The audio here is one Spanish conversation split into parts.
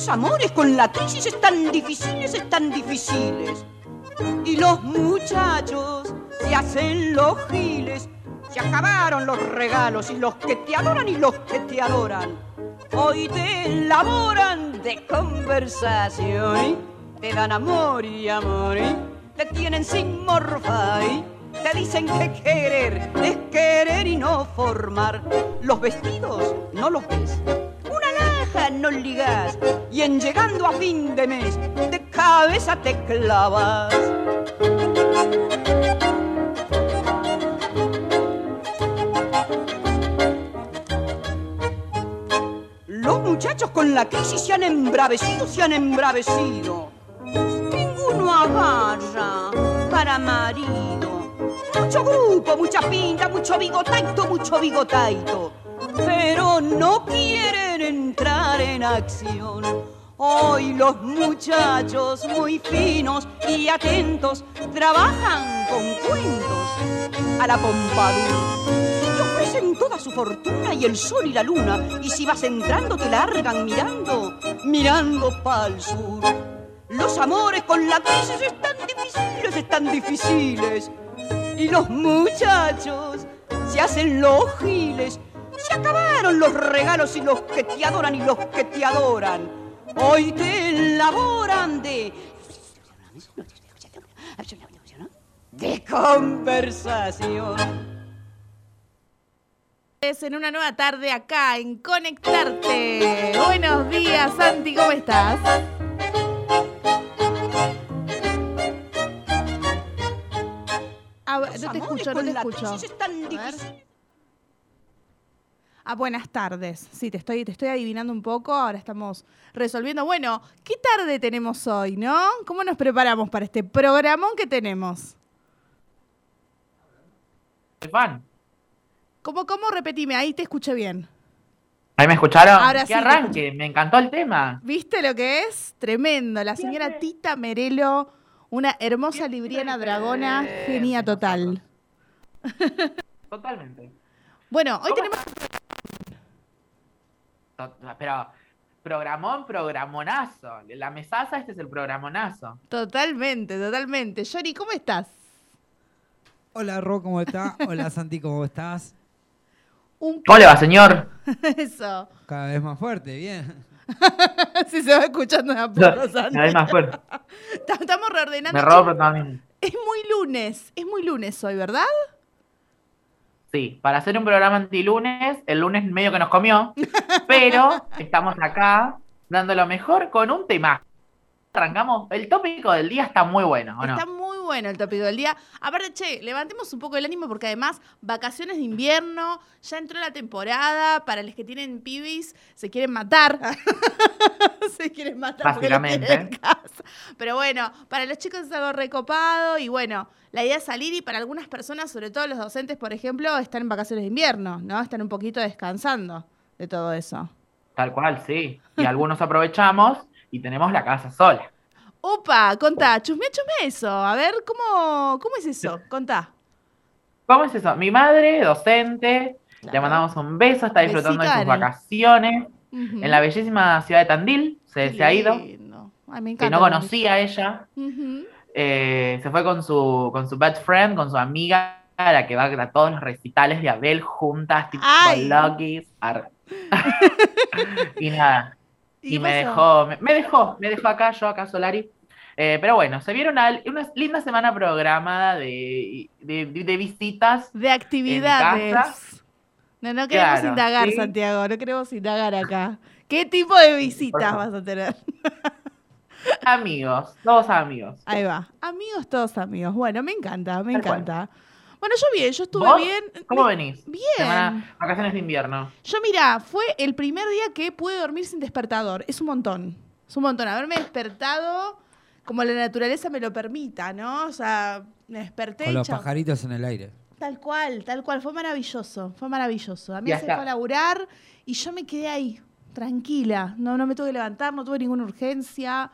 Los amores con la crisis están difíciles, están difíciles. Y los muchachos se hacen los giles. Se acabaron los regalos y los que te adoran y los que te adoran. Hoy te elaboran de conversación. Te dan amor y amor. Te tienen sin morfai. Te dicen que querer es querer y no formar. Los vestidos no los ves. No ligas. Y en llegando a fin de mes, de cabeza te clavas. Los muchachos con la crisis se han embravecido, se han embravecido. Ninguno agarra para marido. Mucho grupo, mucha pinta, mucho bigotaito, mucho bigotaito. Pero no quieren entrar en acción. Hoy los muchachos muy finos y atentos trabajan con cuentos a la pompadour ofrecen toda su fortuna y el sol y la luna. Y si vas entrando te largan mirando, mirando pa'l sur. Los amores con la crisis están difíciles, están difíciles. Y los muchachos se hacen los giles. Se acabaron los regalos y los que te adoran y los que te adoran. Hoy te elaboran de... de conversación en una nueva tarde acá en Conectarte. Buenos días, Santi, ¿cómo estás? A ver, no te escucho, no te escucho. Ah, buenas tardes. Sí, te estoy, te estoy adivinando un poco. Ahora estamos resolviendo. Bueno, ¿qué tarde tenemos hoy, no? ¿Cómo nos preparamos para este programón que tenemos? Fan. ¿Cómo, cómo? Repetime, ahí te escuché bien. ¿Ahí me escucharon? Ahora ¡Qué sí, arranque! Me encantó el tema. ¿Viste lo que es? Tremendo. La señora Tita Merelo, una hermosa libriana dragona, genia total. Totalmente. Bueno, hoy ¿Cómo tenemos... To- Pero, programón, programonazo. La mesaza, este es el programonazo. Totalmente, totalmente. Yori, ¿cómo estás? Hola Ro, ¿cómo está? Hola Santi, ¿cómo estás? Un ¿Cómo le va, señor? Eso. Cada vez más fuerte, bien. Si se va escuchando de a poco, Santi. Una vez más fuerte. Estamos reordenando. Me robo protagonismo. Es muy lunes, es muy lunes hoy, ¿verdad? Sí, para hacer un programa antilunes, el lunes medio que nos comió, pero estamos acá dando lo mejor con un tema. Arrancamos, el tópico del día está muy bueno, ¿o no? Está muy bueno el tópico del día. Aparte, che, levantemos un poco el ánimo porque además, vacaciones de invierno, ya entró la temporada, para los que tienen pibis, se quieren matar. se quieren matar porque en Básicamente. casa. Pero bueno, para los chicos es algo recopado y bueno, la idea es salir y para algunas personas, sobre todo los docentes, por ejemplo, están en vacaciones de invierno, ¿no? Están un poquito descansando de todo eso. Tal cual, sí. Y algunos aprovechamos y tenemos la casa sola. Opa, contá, chusme, chusme eso. A ver, ¿cómo, cómo es eso? Contá. ¿Cómo es eso? Mi madre, docente, le mandamos un beso, está disfrutando de sus vacaciones en la bellísima ciudad de Tandil, se, ha ido, lindo. Ay, me que no conocía a ella, eh, se fue con su, con su best friend, con su amiga, la que va a todos los recitales de Abel juntas, tipo Ay. Ar- y nada, ¿Y me dejó, me, me dejó, me dejó acá, yo acá Solari. Eh, pero bueno, se vieron una, una linda semana programada de, de, de visitas. De actividades. No, no queremos Claro, indagar, sí. Santiago, no queremos indagar acá. ¿Qué tipo de visitas vas a tener? Amigos, todos amigos. Ahí va. Amigos, todos amigos. Bueno, me encanta, me Tal cual. Bueno, yo bien, yo estuve ¿Vos? bien. ¿Cómo Me- venís? Bien. Semana, vacaciones de invierno. Yo, mira, fue el primer día que pude dormir sin despertador. Es un montón. Es un montón. Haberme despertado como la naturaleza me lo permita, ¿no? O sea, me desperté Con y los chau. pajaritos en el aire. Tal cual, tal cual. Fue maravilloso, fue maravilloso. A mí Ya se está. fue a laburar y yo me quedé ahí, tranquila. No, no me tuve que levantar, no tuve ninguna urgencia.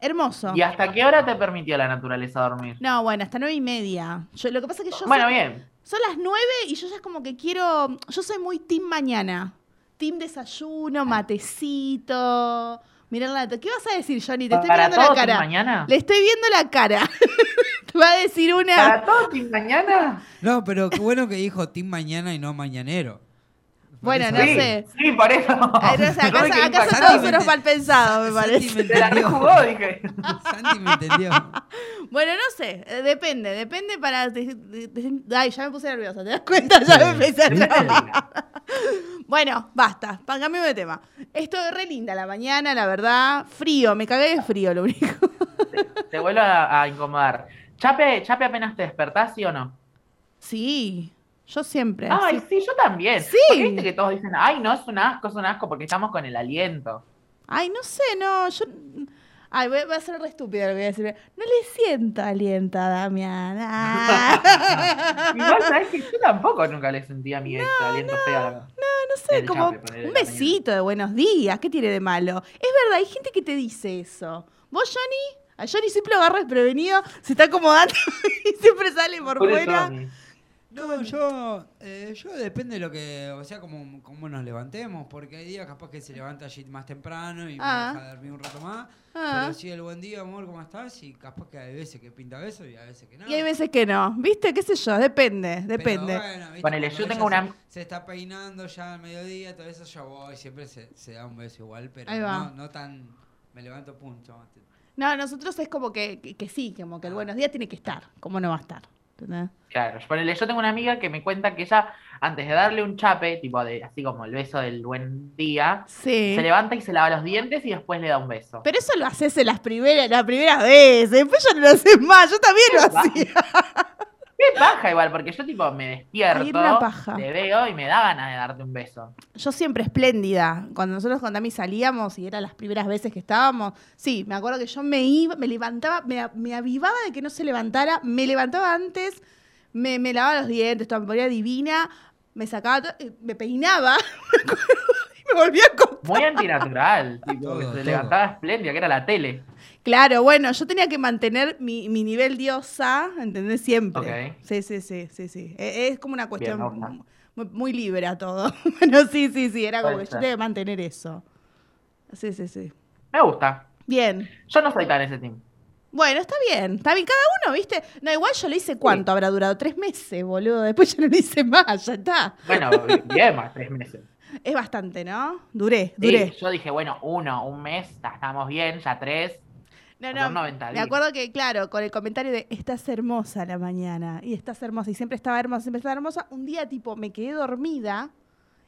Hermoso. ¿Y hasta qué hora te permitió la naturaleza dormir? No, bueno, hasta nueve y media. Yo, lo que pasa es que yo Bueno, soy- bien. son las nueve y yo ya es como que quiero. Yo soy muy team mañana. Team desayuno, matecito. Mirar la ¿Qué vas a decir, Johnny? Te estoy ¿Para mirando la todo Team cara. mañana? Le estoy viendo la cara. Te va a decir una. ¿Para todo Team mañana? No, pero qué bueno que dijo Team Mañana y no Mañanero. Bueno, no sí, sé. Sí, por eso. Sé, acá, No me acá son impactado. todos unos mal pensados, me Santi parece. me Se la entendió. rejugó, dije. Santi me entendió. Bueno, no sé, eh, depende, depende para... ay, ya me puse nerviosa, ¿te das cuenta? Ya me empecé a Bueno, basta, cambiemos de tema. Esto es re linda la mañana, la verdad. Frío, me cagué de frío, lo único. Te vuelvo a, a incomodar. Chape, Chape apenas te despertás, ¿sí o no? Sí, yo siempre. Ay, sí, yo también. Sí. Porque viste que todos dicen, ay, no, es un asco, es un asco, porque estamos con el aliento. Ay, no sé, no, yo... Ay, voy, voy a ser re estúpida lo que voy a decir. No le siento aliento a Damián. Igual, ¿sabes que Yo tampoco nunca le sentí a mi ex aliento feo. la verdad. No sé, El como chape, un besito de buenos días. ¿Qué tiene de malo? Es verdad, hay gente que te dice eso. ¿Vos, Johnny? A Johnny siempre lo agarra desprevenido, se está acomodando y siempre sale por, fuera. No, yo, eh, yo depende de lo que, o sea, como, como nos levantemos, porque hay días capaz que se levanta allí más temprano y Ah. me deja dormir un rato más. Ah. Pero sí, el buen día, amor, ¿cómo estás? Y capaz que hay veces que pinta beso y hay veces que no. Y hay veces que no. ¿Viste? ¿Qué sé yo? Depende, Pero depende. bueno, ¿viste? Ponele, yo tengo una- Se, se está peinando ya al mediodía, todo eso yo voy, siempre se, se da un beso igual, pero no, no tan. Me levanto punto. No, nosotros es como que, que, que sí, como que el buenos días tiene que estar. ¿Cómo no va a estar? ¿Entendés? Claro, ponele, yo tengo una amiga que me cuenta que ella, antes de darle un chape, tipo de así como el beso del buen día, Sí. se levanta y se lava los dientes y después le da un beso. Pero eso lo haces en las primeras, las primeras veces. Después ya no lo haces más. Yo también lo hacía. Qué paja igual, porque yo tipo me despierto, paja. te veo y me da ganas de darte un beso. Yo siempre espléndida. Cuando nosotros con Dami salíamos y eran las primeras veces que estábamos, sí, me acuerdo que yo me iba, me levantaba, me, me avivaba de que no se levantara, me levantaba antes, me, me lavaba los dientes, toda, me ponía divina, me sacaba, to- eh, me peinaba y me volvía a. Muy antinatural, tipo, Todo, que se todo. levantaba espléndida, que era la tele. Claro, bueno, yo tenía que mantener mi, mi nivel diosa, ¿entendés? Siempre. Ok. Sí, sí, sí, sí, sí. E- Es, como una cuestión muy, muy libre a todo. Bueno, sí, sí, sí, era como que yo tenía que mantener eso. Sí, sí, sí. Me gusta. Bien. Yo no soy tan ese team. Bueno, está bien, está bien. Cada uno, ¿viste? No, igual yo le hice cuánto habrá durado, tres meses, boludo. Después ya no le hice más, ya está. Bueno, bien más, tres meses. Es bastante, ¿no? Duré, Sí, duré. yo dije, bueno, uno, un mes, estamos bien, ya tres. No, no, 90 me acuerdo que, claro, con el comentario de estás hermosa la mañana y estás hermosa y siempre estaba hermosa, siempre estaba hermosa, un día tipo me quedé dormida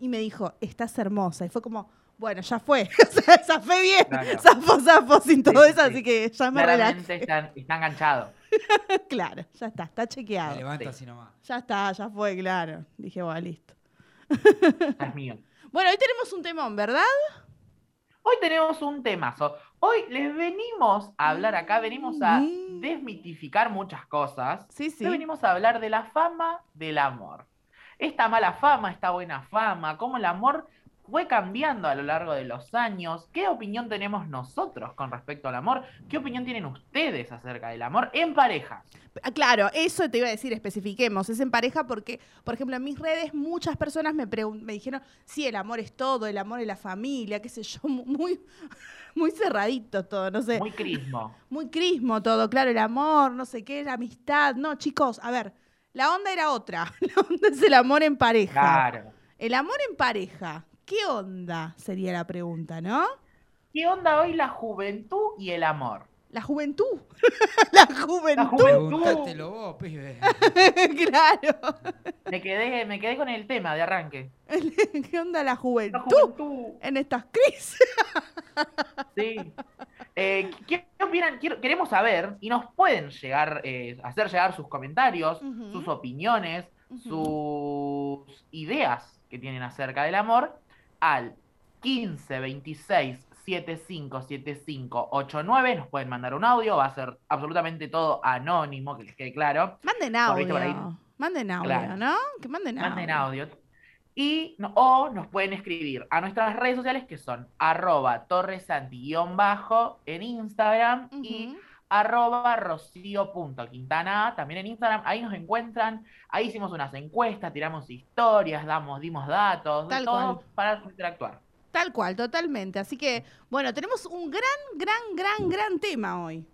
y me dijo, estás hermosa. Y fue como, bueno, ya fue. zafé bien. Claro. Zafo, zafo sin todo Sí, eso, sí. así que ya me relajé. está, está enganchado. claro, ya está, está Me chequeado. levanta Sí. así nomás. Ya está, ya fue, claro. Dije, bueno, listo. Es mío. Bueno, hoy tenemos un temón, ¿verdad? Hoy tenemos un temazo. Hoy les venimos a hablar acá, venimos a Mm. desmitificar muchas cosas. Sí, sí. Hoy venimos a hablar de la fama del amor. Esta mala fama, esta buena fama, cómo el amor fue cambiando a lo largo de los años. ¿Qué opinión tenemos nosotros con respecto al amor? ¿Qué opinión tienen ustedes acerca del amor en parejas? Ah, Claro, eso te iba a decir, especifiquemos. Es en pareja porque, por ejemplo, en mis redes muchas personas me, me dijeron, sí, el amor es todo, el amor es la familia, qué sé yo, mu- muy, muy cerradito todo, no sé. Muy crismo. Muy crismo todo, claro, el amor, no sé qué, la amistad. No, chicos, a ver, la onda era otra. La onda es el amor en pareja. Claro. El amor en pareja, ¿qué onda? Sería la pregunta, ¿no? ¿Qué onda hoy la juventud y el amor? La juventud. la juventud. juventud. Pregúntatelo vos, pibe. claro. Me quedé, me quedé con el tema de arranque. ¿Qué onda la La juventud? juventud. En estas crisis. Sí. Eh, ¿qué, qué opinan? Quiero- queremos saber y nos pueden llegar, eh, hacer llegar sus comentarios, sus opiniones, sus ideas que tienen acerca del amor al 15 26 75 75 89. Nos pueden mandar un audio, va a ser absolutamente todo anónimo, que les quede claro. Manden ahí- audio. Manden audio, Claro. ¿no? Que manden audio. Manden audio. Y, no- o nos pueden escribir a nuestras redes sociales que son arroba torresanti-bajo en Instagram y. arroba rocío.quintana también en Instagram. Ahí nos encuentran. Ahí hicimos unas encuestas, tiramos historias, damos, dimos datos, de Tal todo cual. para interactuar. Tal cual, totalmente. Así que, bueno, tenemos un gran, gran, gran, gran tema hoy.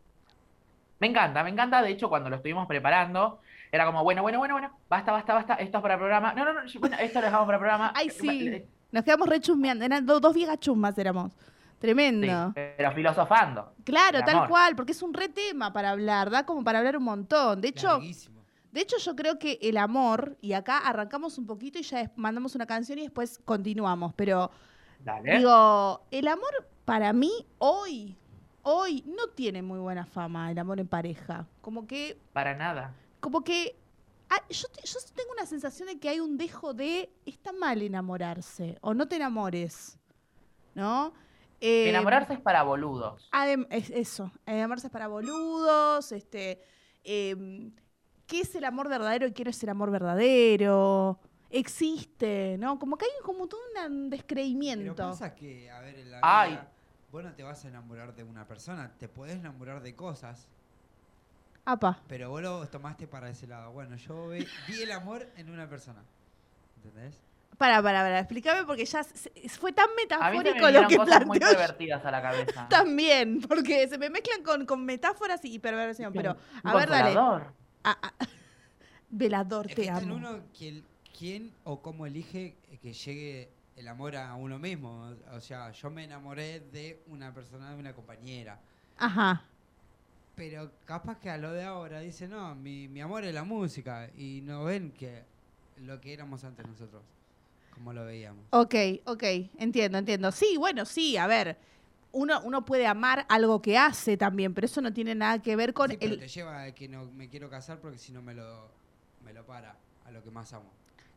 Me encanta, me encanta. De hecho, cuando lo estuvimos preparando, era como, bueno, bueno, bueno, bueno, basta, basta, basta, esto es para el programa. No, no, no, bueno, esto lo dejamos para el programa. Ay, sí. Nos quedamos re chusmeando. Eran do- dos viejas chusmas éramos. Tremendo. sí, pero filosofando. Claro, tal amor. cual, porque es un re tema para hablar, da como para hablar un montón. De hecho, Larguísimo. de hecho yo creo que el amor, y acá arrancamos un poquito y ya mandamos una canción y después continuamos, pero Dale. digo, el amor para mí hoy, hoy no tiene muy buena fama, el amor en pareja. Como que Para nada. como que ah, yo, te- yo tengo una sensación de que hay un dejo de está mal enamorarse o no te enamores, ¿no? Eh, Enamorarse es para boludos. es eso, enamorarse es para boludos, este, em, ¿qué es el amor verdadero y qué no es el amor verdadero? Existe, ¿no? Como que hay como todo un Pero descreimiento. pasa que, a ver, en la Ay. vida, vos no te vas a enamorar de una persona, te podés enamorar de cosas, Apa. pero vos lo tomaste para ese lado. Bueno, yo vi, vi el amor en una persona. ¿Entendés? Para, para, para, explícame porque ya se- fue tan A mí se me metafórico lo que cosas muy planteó. pervertidas a la cabeza. También, porque se me mezclan con, con metáforas y perversión. Pero, a ver, dale. consolador. Ah, ah. Velador, Es te amo. uno quién, quién o cómo elige que llegue el amor a uno mismo. O sea, yo me enamoré de una persona, de una compañera. Ajá. Pero capaz que a lo de ahora dice, no, mi, mi amor es la música. Y no ven que lo que éramos antes nosotros, como lo veíamos. Ok, ok, entiendo, entiendo. Sí, bueno, sí, a ver, uno, uno puede amar algo que hace también, pero eso no tiene nada que ver con Sí, pero el... te lleva a que no me quiero casar porque si no me lo, me lo para a lo que más amo.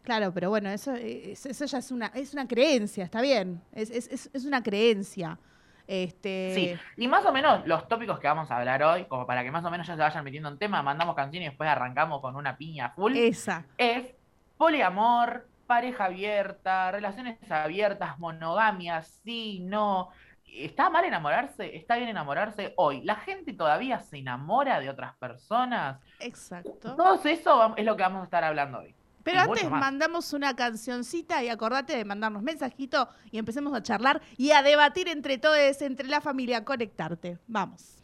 Claro, pero bueno, eso, es- eso ya es una, es una creencia, está bien, es, es, es, es una creencia. Este, Sí, y más o menos los tópicos que vamos a hablar hoy, como para que más o menos ya se vayan metiendo en tema, mandamos canciones y después arrancamos con una piña full, Esa. es poliamor, pareja abierta, relaciones abiertas, monogamia, sí, no. ¿Está mal enamorarse? ¿Está bien enamorarse hoy? ¿La gente todavía se enamora de otras personas? Exacto. Todo eso es lo que vamos a estar hablando hoy. Pero y antes mandamos una cancioncita y acordate de mandarnos mensajito y empecemos a charlar y a debatir entre todos, entre la familia, conectarte. Vamos.